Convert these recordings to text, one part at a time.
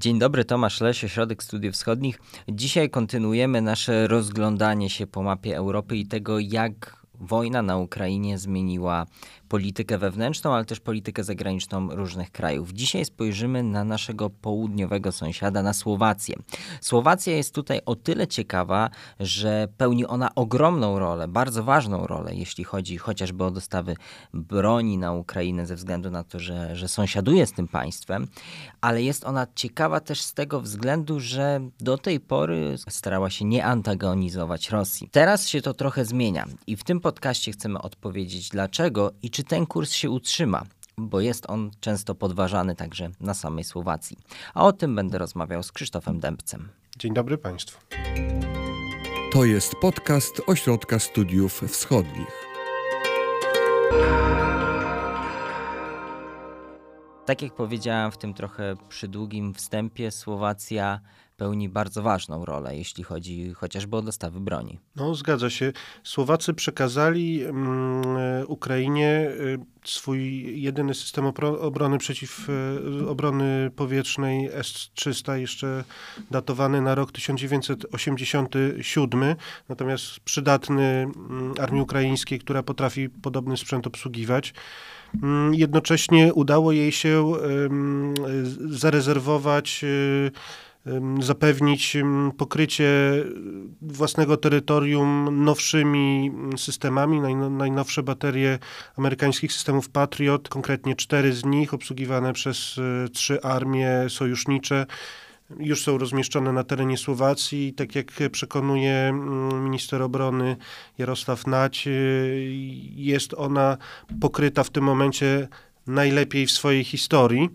Dzień dobry, Tomasz Lesie, Środek Studiów Wschodnich. Dzisiaj kontynuujemy nasze rozglądanie się po mapie Europy i tego, jak wojna na Ukrainie zmieniła politykę wewnętrzną, ale też politykę zagraniczną różnych krajów. Dzisiaj spojrzymy na naszego południowego sąsiada, na Słowację. Słowacja jest tutaj o tyle ciekawa, że pełni ona ogromną rolę, bardzo ważną rolę, jeśli chodzi chociażby o dostawy broni na Ukrainę, ze względu na to, że, że sąsiaduje z tym państwem, ale jest ona ciekawa też z tego względu, że do tej pory starała się nie antagonizować Rosji. Teraz się to trochę zmienia i w tym podcaście chcemy odpowiedzieć dlaczego i czy czy ten kurs się utrzyma, bo jest on często podważany także na samej Słowacji. A o tym będę rozmawiał z Krzysztofem Dębcem. Dzień dobry Państwu. To jest podcast Ośrodka Studiów Wschodnich. Tak jak powiedziałem w tym trochę przydługim wstępie, Słowacja pełni bardzo ważną rolę, jeśli chodzi chociażby o dostawy broni. No, zgadza się. Słowacy przekazali um, Ukrainie y, swój jedyny system obrony przeciw y, obrony powietrznej S-300, jeszcze datowany na rok 1987, natomiast przydatny um, armii ukraińskiej, która potrafi podobny sprzęt obsługiwać. Um, jednocześnie udało jej się zarezerwować zapewnić pokrycie własnego terytorium nowszymi systemami. Najnowsze baterie amerykańskich systemów Patriot, konkretnie cztery z nich, obsługiwane przez e, trzy armie sojusznicze, już są rozmieszczone na terenie Słowacji. Tak jak przekonuje minister obrony Jarosław Nać, e, jest ona pokryta w tym momencie najlepiej w swojej historii.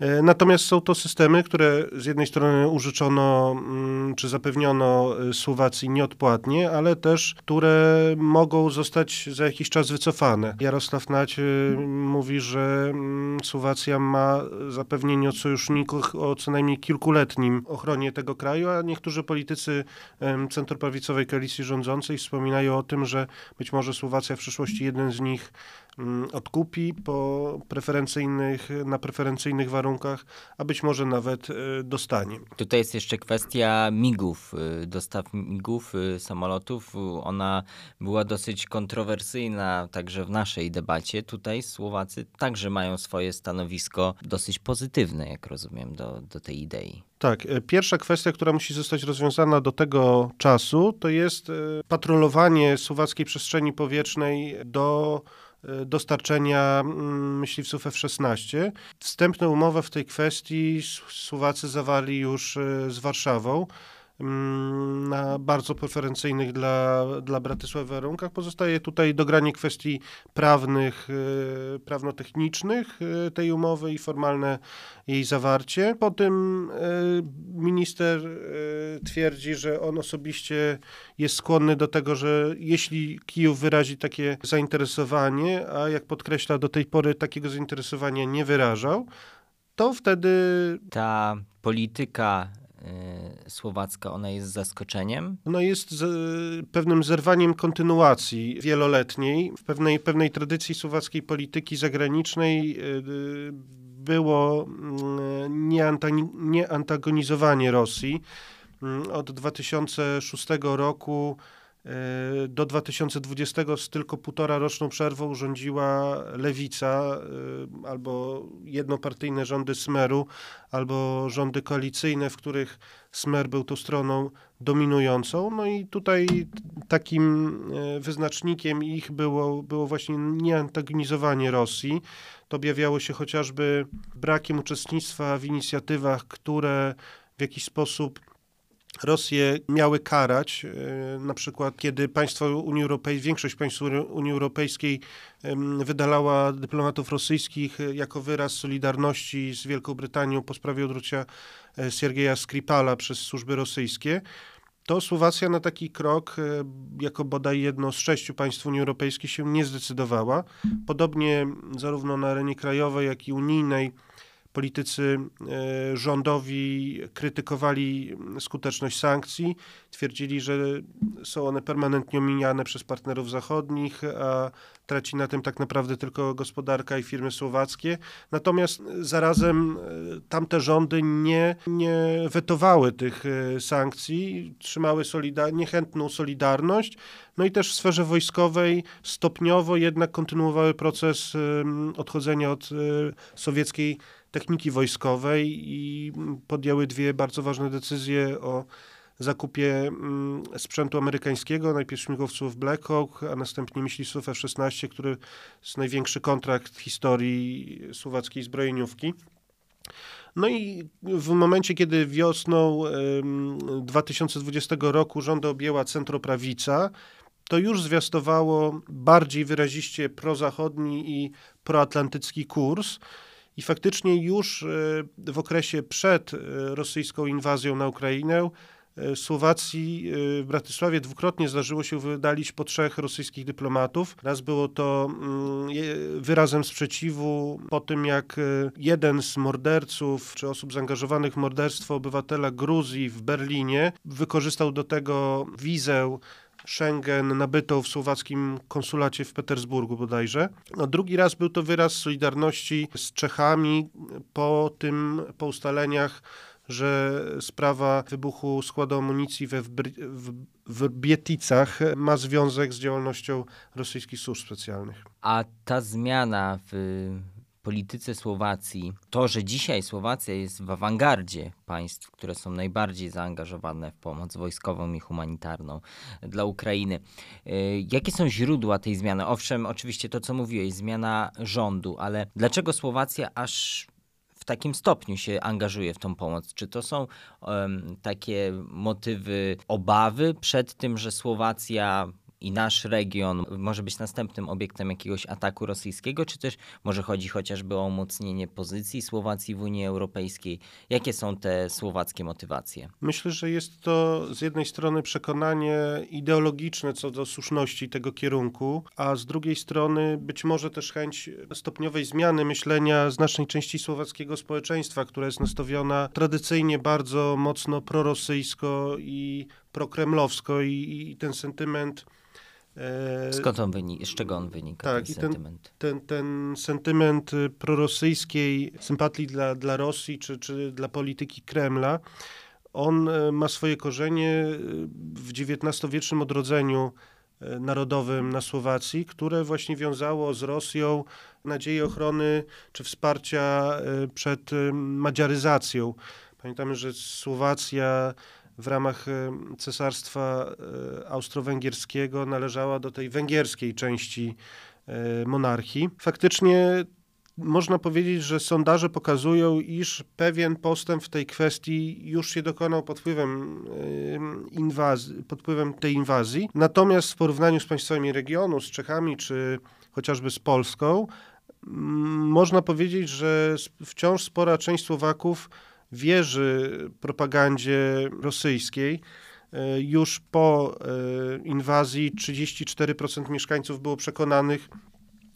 E, natomiast są to systemy, które z jednej strony użyczono mm, czy zapewniono e, Słowacji nieodpłatnie, ale też które mogą zostać za jakiś czas wycofane. Jarosław Nać e, mówi, że mm, Słowacja ma zapewnienie od sojuszników o co najmniej kilkuletnim ochronie tego kraju, a niektórzy politycy centroprawicowej koalicji rządzącej wspominają o tym, że być może Słowacja w przyszłości jeden z nich odkupi po preferencyjnych, na preferencyjnych warunkach, a być może nawet e, dostanie. Tutaj jest jeszcze kwestia migów, e, dostaw migów, e, samolotów. Ona była dosyć kontrowersyjna także w naszej debacie. Tutaj Słowacy także mają swoje stanowisko dosyć pozytywne, jak rozumiem, do, do tej idei. Tak, pierwsza kwestia, która musi zostać rozwiązana do tego czasu, to jest patrolowanie słowackiej przestrzeni powietrznej do dostarczenia mm, myśliwców F-16. Wstępną umowę w tej kwestii Słowacy zawarli już e, z Warszawą. Mm, na bardzo preferencyjnych dla, dla Bratysławy warunkach. Pozostaje tutaj dogranie kwestii prawnych, e, prawno-technicznych e, tej umowy i formalne jej zawarcie. Po tym e, minister twierdzi, że on osobiście jest skłonny do tego, że jeśli Kijów wyrazi takie zainteresowanie, a jak podkreśla do tej pory takiego zainteresowania nie wyrażał, to wtedy ta polityka Y, słowacka, ona jest zaskoczeniem? Ona jest z, pewnym zerwaniem kontynuacji wieloletniej. W pewnej, pewnej tradycji słowackiej polityki zagranicznej y, było mm, nieantagonizowanie Rosji. Mm, od 2006 roku do 2020 z tylko półtora roczną przerwą urządziła lewica e, albo jednopartyjne rządy Smeru, albo rządy koalicyjne, w których Smer był tą stroną dominującą. No i tutaj takim e, wyznacznikiem ich było, było właśnie nieantagonizowanie Rosji. To objawiało się chociażby brakiem uczestnictwa w inicjatywach, które w jakiś sposób Rosję miały karać, e, na przykład kiedy państwo Unii Europejskiej, większość państw Unii Europejskiej wydalała dyplomatów rosyjskich e, jako wyraz solidarności z Wielką Brytanią po sprawie odwrócenia e, Siergieja Skripala przez służby rosyjskie, to Słowacja na taki krok, jako bodaj jedno z sześciu państw Unii Europejskiej, się nie zdecydowała. Podobnie zarówno na arenie krajowej, jak i unijnej politycy rządowi krytykowali skuteczność sankcji, twierdzili, że są one permanentnie omijane przez partnerów zachodnich, a traci na tym tak naprawdę tylko gospodarka i firmy słowackie. Natomiast zarazem tamte rządy nie, nie wetowały tych sankcji, trzymały solidar niechętną solidarność, no i też w sferze wojskowej stopniowo jednak kontynuowały proces odchodzenia od e, sowieckiej techniki wojskowej i podjęły dwie bardzo ważne decyzje o zakupie sprzętu amerykańskiego, najpierw śmigłowców Black Hawk, a następnie myśliwców F-16, który jest największy kontrakt w historii słowackiej zbrojeniówki. No i w momencie, kiedy wiosną 2020 roku rząd objęła centroprawica, to już zwiastowało bardziej wyraziście prozachodni i proatlantycki kurs. I faktycznie już e, w okresie przed e, rosyjską inwazją na Ukrainę E, Słowacji w Bratysławie dwukrotnie zdarzyło się wydalić po trzech rosyjskich dyplomatów. Raz było to mm, wyrazem sprzeciwu po tym, jak jeden z morderców czy osób zaangażowanych w morderstwo obywatela Gruzji w Berlinie wykorzystał do tego wizę Schengen nabytą w słowackim konsulacie w Petersburgu bodajże. No, drugi raz był to wyraz solidarności z Czechami po tym, po ustaleniach że sprawa wybuchu składu amunicji we w, w Bieticach ma związek z działalnością rosyjskich służb specjalnych. A ta zmiana w polityce Słowacji, to, że dzisiaj Słowacja jest w awangardzie państw, które są najbardziej zaangażowane w pomoc wojskową i humanitarną dla Ukrainy. Y, jakie są źródła tej zmiany? Owszem, oczywiście to, co mówiłeś, zmiana rządu, ale dlaczego Słowacja aż w takim stopniu się angażuje w tą pomoc? Czy to są um, takie motywy obawy przed tym, że Słowacja i nasz region może być następnym obiektem jakiegoś ataku rosyjskiego, czy też może chodzi chociażby o umocnienie pozycji Słowacji w Unii Europejskiej? Jakie są te słowackie motywacje? Myślę, że jest to z jednej strony przekonanie ideologiczne co do słuszności tego kierunku, a z drugiej strony być może też chęć stopniowej zmiany myślenia znacznej części słowackiego społeczeństwa, która jest nastawiona tradycyjnie bardzo mocno prorosyjsko i prokremlowsko i, i ten sentyment E, Skąd on wynika? Z czego on wynika? Tak, ten, sentyment? Ten, ten, ten sentyment y, prorosyjskiej sympatii dla, dla Rosji czy, czy dla polityki Kremla, on y, ma swoje korzenie y, w XIX-wiecznym odrodzeniu narodowym na Słowacji, które właśnie wiązało z Rosją nadzieję ochrony czy wsparcia przed madziaryzacją. Pamiętamy, że Słowacja w ramach e, Cesarstwa e, Austro-Węgierskiego należała do tej węgierskiej części e, monarchii. Faktycznie można powiedzieć, że sondaże pokazują, iż pewien postęp w tej kwestii już się dokonał pod wpływem, inwazji, pod wpływem tej inwazji. Natomiast w porównaniu z państwami regionu, z Czechami czy chociażby z Polską, można powiedzieć, że wciąż spora część Słowaków wierzy propagandzie rosyjskiej. E, już po e, inwazji 34% mieszkańców było przekonanych,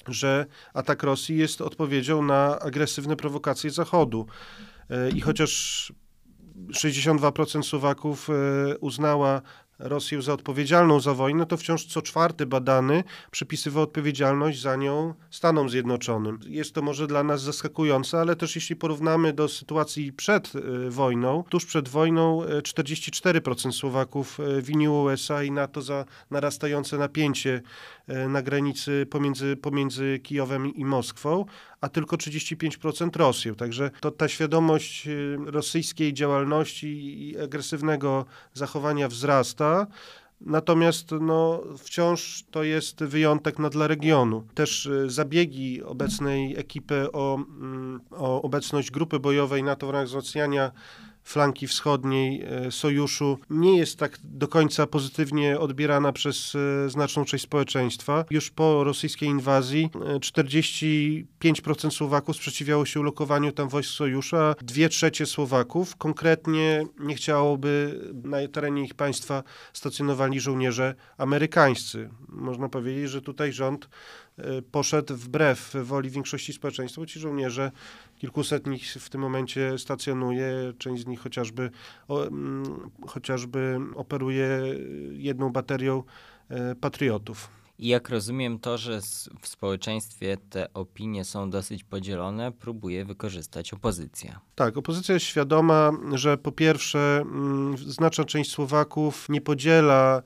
że atak Rosji jest odpowiedzią na agresywne prowokacje Zachodu. E, I chociaż 62% Słowaków uznała Rosję za odpowiedzialną za wojnę, to wciąż co czwarty badany przypisywał odpowiedzialność za nią Stanom Zjednoczonym. Jest to może dla nas zaskakujące, ale też jeśli porównamy do sytuacji przed y, wojną, tuż przed wojną 44% y, Słowaków y, winiło USA i NATO za narastające napięcie na granicy pomiędzy, pomiędzy Kijowem i Moskwą, a tylko 35% Rosją. Także to ta świadomość rosyjskiej działalności i agresywnego zachowania wzrasta. Natomiast no, wciąż to jest wyjątek no, dla regionu. Też y, zabiegi obecnej ekipy o, mm, o obecność grupy bojowej NATO w ramach wzmacniania flanki wschodniej e, sojuszu nie jest tak do końca pozytywnie odbierana przez e, znaczną część społeczeństwa. Już po rosyjskiej inwazji 45% e, Słowaków sprzeciwiało się ulokowaniu tam wojsk sojuszu, a dwie trzecie Słowaków konkretnie nie chciałoby na terenie ich państwa stacjonowali żołnierze amerykańscy. Można powiedzieć, że tutaj rząd poszedł wbrew woli większości społeczeństwa, bo ci żołnierze, kilkuset nich w tym momencie stacjonuje, część z nich chociażby, o, mm, chociażby operuje jedną baterią patriotów. I jak rozumiem to, że w społeczeństwie te opinie są dosyć podzielone, próbuje wykorzystać opozycja. Tak, opozycja jest świadoma, że po pierwsze mm, znaczna część Słowaków nie podziela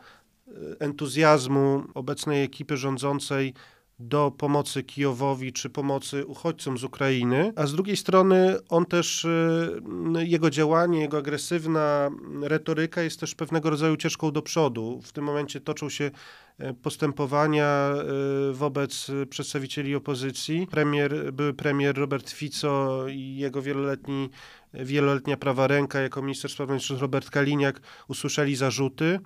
e, entuzjazmu obecnej ekipy rządzącej do pomocy Kijowowi czy pomocy uchodźcom z Ukrainy, a z drugiej strony on też, y, jego działanie, jego agresywna retoryka jest też pewnego rodzaju ucieczką do przodu. W tym momencie toczą się e, postępowania e, wobec przedstawicieli opozycji. Premier, były premier Robert Fico i jego wieloletni wieloletnia prawa ręka jako minister spraw wewnętrznych Robert Kaliniak usłyszeli zarzuty.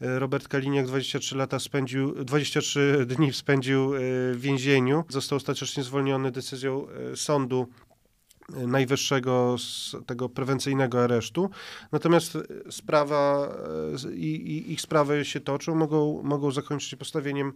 E, Robert Kaliniak 23 lata spędził, 23 dni spędził e, w więzieniu. Został ostatecznie zwolniony decyzją e, sądu najwyższego z tego prewencyjnego aresztu. Natomiast sprawa i, i, ich sprawy się toczą, mogą, mogą zakończyć się postawieniem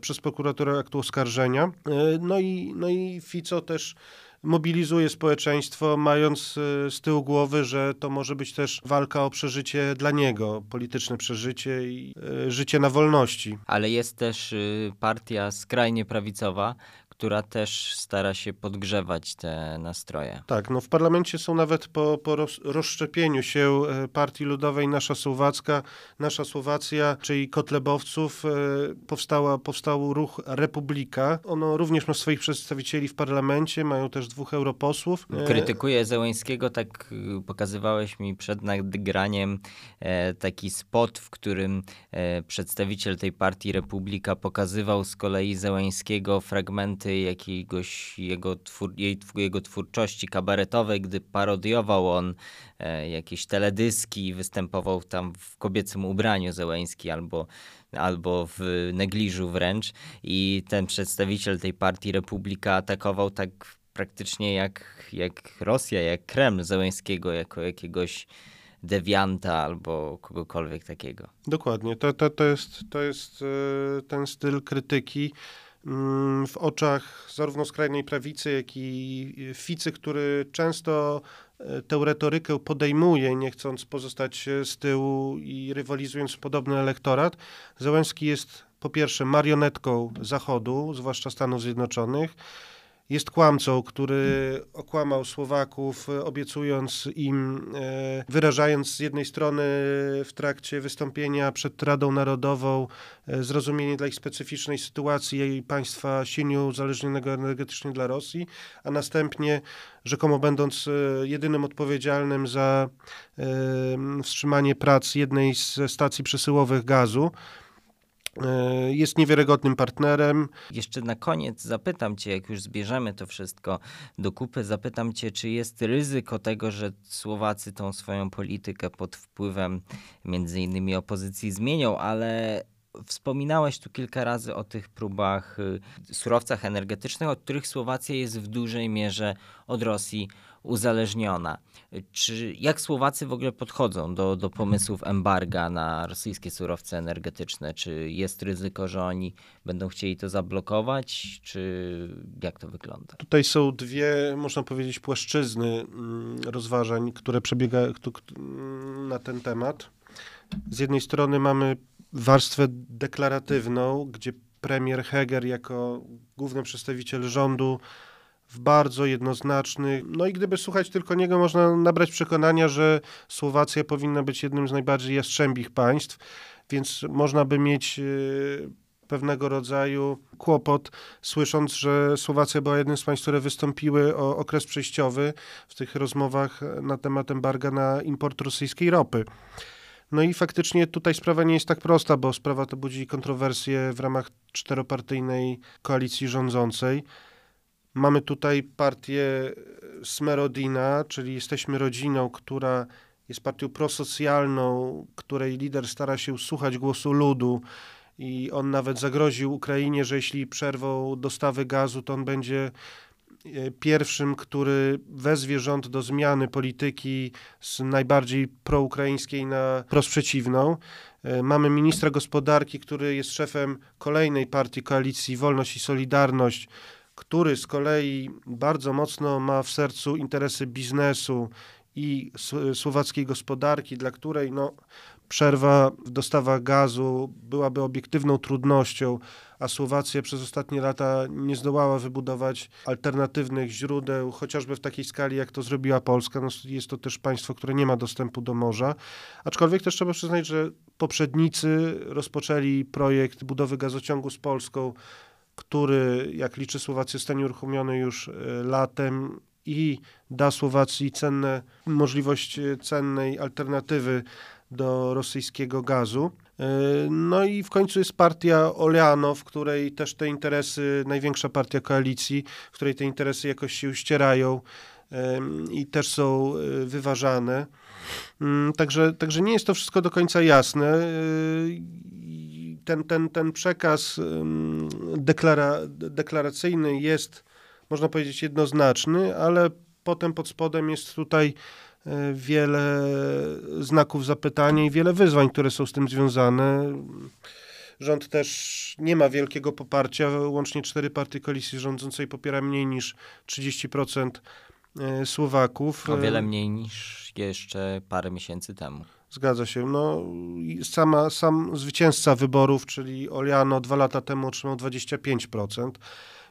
przez prokuratora aktu oskarżenia. No i, no i Fico też mobilizuje społeczeństwo, mając y, z tyłu głowy, że to może być też walka o przeżycie dla niego, polityczne przeżycie i y, życie na wolności. Ale jest też y, partia skrajnie prawicowa, która też stara się podgrzewać te nastroje. Tak, no w parlamencie są nawet po, po rozszczepieniu się e, Partii Ludowej Nasza Słowacka, Nasza Słowacja, czyli Kotlebowców, e, powstała, powstał ruch Republika. Ono również ma swoich przedstawicieli w parlamencie, mają też dwóch europosłów. E, Krytykuje Zełęńskiego, tak pokazywałeś mi przed nagraniem taki spot, w którym przedstawiciel tej partii Republika pokazywał z kolei Zełęńskiego fragmenty jakiegoś jego, twór, jej, jego twórczości kabaretowej, gdy parodiował on e, jakieś teledyski, występował tam w kobiecym ubraniu Zełęński albo albo w negliżu wręcz i ten przedstawiciel tej partii Republika atakował tak praktycznie jak, jak Rosja, jak Kreml Zełęńskiego jako jakiegoś dewianta albo kogokolwiek takiego. Dokładnie. To, to, to jest, to jest e, ten styl krytyki w oczach zarówno skrajnej prawicy, jak i Ficy, który często e, tę retorykę podejmuje, nie chcąc pozostać z tyłu i rywalizując podobny elektorat. Załęski jest po pierwsze marionetką Zachodu, zwłaszcza Stanów Zjednoczonych, jest kłamcą, który okłamał Słowaków, obiecując im, e, wyrażając z jednej strony w trakcie wystąpienia przed Radą Narodową e, zrozumienie dla ich specyficznej sytuacji jej państwa silnie uzależnionego energetycznie dla Rosji, a następnie rzekomo będąc e, jedynym odpowiedzialnym za wstrzymanie prac jednej z stacji przesyłowych gazu, E, jest niewiarygodnym partnerem. Jeszcze na koniec zapytam Cię, jak już zbierzemy to wszystko do kupy, zapytam Cię, czy jest ryzyko tego, że Słowacy tą swoją politykę pod wpływem między innymi opozycji zmienią, ale Wspominałeś tu kilka razy o tych próbach y, surowcach energetycznych, od których Słowacja jest w dużej mierze od Rosji uzależniona. Czy jak Słowacy w ogóle podchodzą do, do pomysłów embarga na rosyjskie surowce energetyczne? Czy jest ryzyko, że oni będą chcieli to zablokować, czy jak to wygląda? Tutaj są dwie, można powiedzieć, płaszczyzny mm, rozważań, które przebiegają na ten temat. Z jednej strony mamy warstwę deklaratywną, gdzie premier Heger jako główny przedstawiciel rządu w bardzo jednoznacznych. No i gdyby słuchać tylko niego, można nabrać przekonania, że Słowacja powinna być jednym z najbardziej jastrzębich państw, więc można by mieć y, pewnego rodzaju kłopot, słysząc, że Słowacja była jednym z państw, które wystąpiły o okres przejściowy w tych rozmowach na temat embarga na import rosyjskiej ropy. No i faktycznie tutaj sprawa nie jest tak prosta, bo sprawa to budzi kontrowersje w ramach czteropartyjnej koalicji rządzącej. Mamy tutaj partię Smerodina, czyli jesteśmy rodziną, która jest partią prosocjalną, której lider stara się słuchać głosu ludu i on nawet zagroził Ukrainie, że jeśli przerwą dostawy gazu, to on będzie pierwszym, który wezwie rząd do zmiany polityki z najbardziej proukraińskiej na prosprzeciwną. Mamy ministra gospodarki, który jest szefem kolejnej partii koalicji Wolność i Solidarność, który z kolei bardzo mocno ma w sercu interesy biznesu i słowackiej gospodarki, dla której no, przerwa w dostawach gazu byłaby obiektywną trudnością, a Słowacja przez ostatnie lata nie zdołała wybudować alternatywnych źródeł, chociażby w takiej skali, jak to zrobiła Polska. No, jest to też państwo, które nie ma dostępu do morza. Aczkolwiek też trzeba przyznać, że poprzednicy rozpoczęli projekt budowy gazociągu z Polską, który, jak liczy Słowacja, stanie uruchomiony już e, latem i da Słowacji cenne, możliwość e, cennej alternatywy do rosyjskiego gazu. E, no i w końcu jest partia Oleano, w której też te interesy, największa partia koalicji, w której te interesy jakoś się ścierają i też są wyważane. Mm, także, także nie jest to wszystko do końca jasne ten, ten, ten przekaz deklara, deklaracyjny jest, można powiedzieć, jednoznaczny, ale potem pod spodem jest tutaj e, wiele znaków zapytania i wiele wyzwań, które są z tym związane. Rząd też nie ma wielkiego poparcia. Łącznie cztery partie koalicji rządzącej popiera mniej niż 30% e, Słowaków. O wiele mniej niż jeszcze parę miesięcy temu. Zgadza się. No, sama, sam zwycięzca wyborów, czyli Oliano, dwa lata temu otrzymał 25%.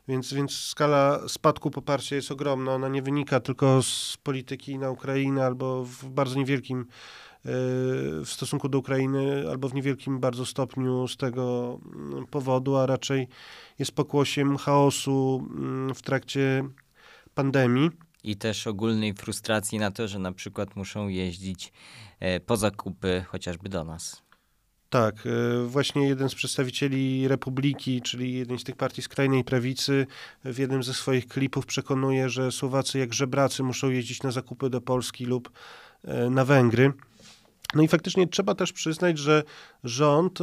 Więc, więc skala spadku poparcia jest ogromna. Ona nie wynika tylko z polityki na Ukrainę albo w bardzo niewielkim e, w stosunku do Ukrainy, albo w niewielkim bardzo stopniu z tego mm, powodu, a raczej jest pokłosiem chaosu mm, w trakcie pandemii. I też ogólnej frustracji na to, że na przykład muszą jeździć E, po zakupy chociażby do nas. Tak, e, właśnie jeden z przedstawicieli Republiki, czyli jeden z tych partii skrajnej prawicy, w jednym ze swoich klipów przekonuje, że Słowacy jak żebracy muszą jeździć na zakupy do Polski lub e, na Węgry. No i faktycznie trzeba też przyznać, że rząd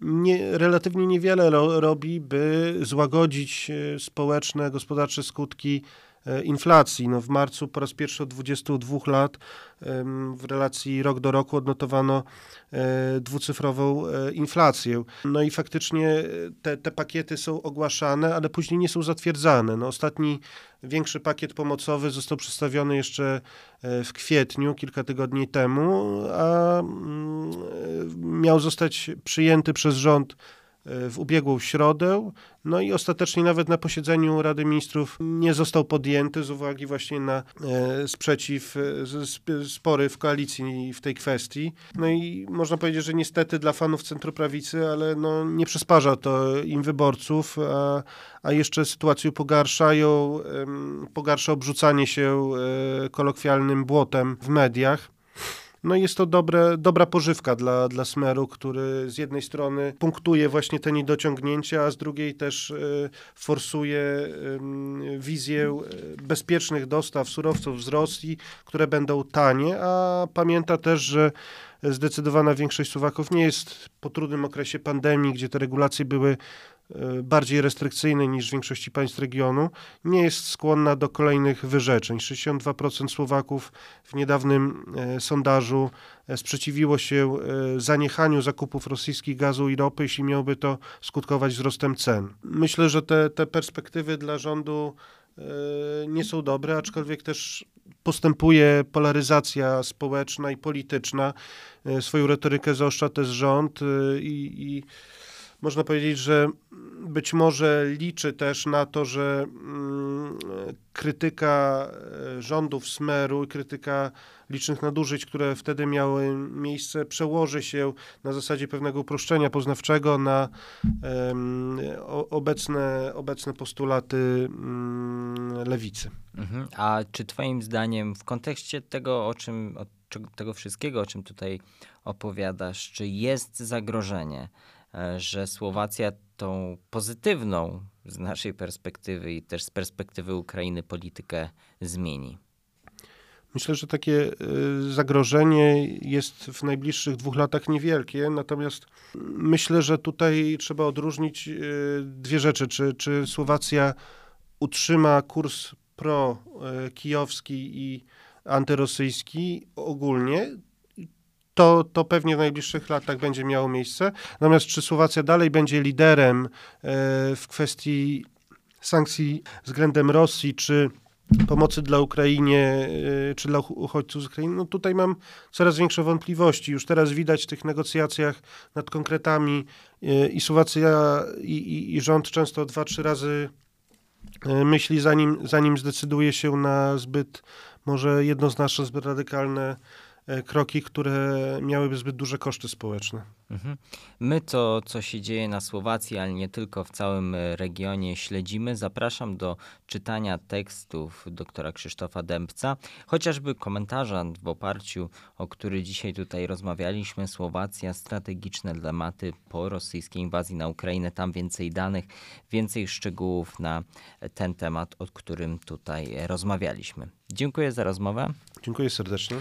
nie, relatywnie niewiele ro, robi, by złagodzić społeczne, gospodarcze skutki inflacji. No w marcu po raz pierwszy od 22 lat w relacji rok do roku odnotowano e, dwucyfrową e, inflację. No i faktycznie te, te pakiety są ogłaszane, ale później nie są zatwierdzane. No ostatni większy pakiet pomocowy został przedstawiony jeszcze w kwietniu, kilka tygodni temu, a mm, miał zostać przyjęty przez rząd w ubiegłą środę, no i ostatecznie nawet na posiedzeniu Rady Ministrów nie został podjęty z uwagi właśnie na e, sprzeciw, e, spory w koalicji w tej kwestii. No i można powiedzieć, że niestety dla fanów centroprawicy, ale no nie przysparza to im wyborców, a, a jeszcze sytuację pogarszają, pogarsza obrzucanie się e, kolokwialnym błotem w mediach. No jest to dobre, dobra pożywka dla, dla Smeru, który z jednej strony punktuje właśnie te niedociągnięcia, a z drugiej też y, forsuje y, wizję bezpiecznych dostaw surowców z Rosji, które będą tanie, a pamięta też, że zdecydowana większość Słowaków nie jest po trudnym okresie pandemii, gdzie te regulacje były E, bardziej restrykcyjny niż w większości państw regionu, nie jest skłonna do kolejnych wyrzeczeń. 62% Słowaków w niedawnym e, sondażu e, sprzeciwiło się zaniechaniu zakupów rosyjskich gazu i ropy, jeśli miałoby to skutkować wzrostem cen. Myślę, że te, te perspektywy dla rządu nie są dobre, aczkolwiek też postępuje polaryzacja społeczna i polityczna. Swoją retorykę zaostrza też rząd i, i można powiedzieć, że być może liczy też na to, że mm, krytyka e, rządów Smeru i krytyka licznych nadużyć, które wtedy miały miejsce, przełoży się na zasadzie pewnego uproszczenia poznawczego na obecne, obecne postulaty um, lewicy. Mhm. A czy Twoim zdaniem, w kontekście tego, o czym, tego wszystkiego, o czym tutaj opowiadasz, czy jest zagrożenie? E, że Słowacja tą pozytywną z naszej perspektywy i też z perspektywy Ukrainy politykę zmieni? Myślę, że takie e, zagrożenie jest w najbliższych dwóch latach niewielkie, natomiast myślę, że tutaj trzeba odróżnić e, dwie rzeczy. Czy, czy Słowacja utrzyma kurs pro-kijowski i antyrosyjski ogólnie, to, to pewnie w najbliższych latach będzie miało miejsce. Natomiast czy Słowacja dalej będzie liderem e, w kwestii sankcji względem Rosji, czy pomocy dla Ukrainie, y, czy dla uchodźców z Ukrainy, no tutaj mam coraz większe wątpliwości. Już teraz widać w tych negocjacjach nad konkretami y, i Słowacja i, i, i rząd często dwa, trzy razy myśli, zanim, zanim zdecyduje się na zbyt może jednoznaczne, zbyt radykalne E, kroki, które miałyby zbyt duże koszty społeczne. Mhm. My to, co się dzieje na Słowacji, ale nie tylko w całym e, regionie śledzimy. Zapraszam do czytania tekstów doktora Krzysztofa Dębca, chociażby komentarza w oparciu, o który dzisiaj tutaj rozmawialiśmy. Słowacja, strategiczne dylematy po rosyjskiej inwazji na Ukrainę. Tam więcej danych, więcej szczegółów na ten temat, o którym tutaj rozmawialiśmy. Dziękuję za rozmowę. Dziękuję serdecznie.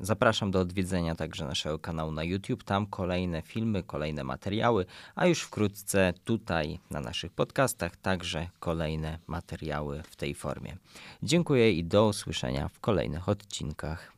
Zapraszam do odwiedzenia także naszego kanału na YouTube. Tam kolejne filmy, kolejne materiały, a już wkrótce tutaj na naszych podcastach także kolejne materiały w tej formie. Dziękuję i do usłyszenia w kolejnych odcinkach.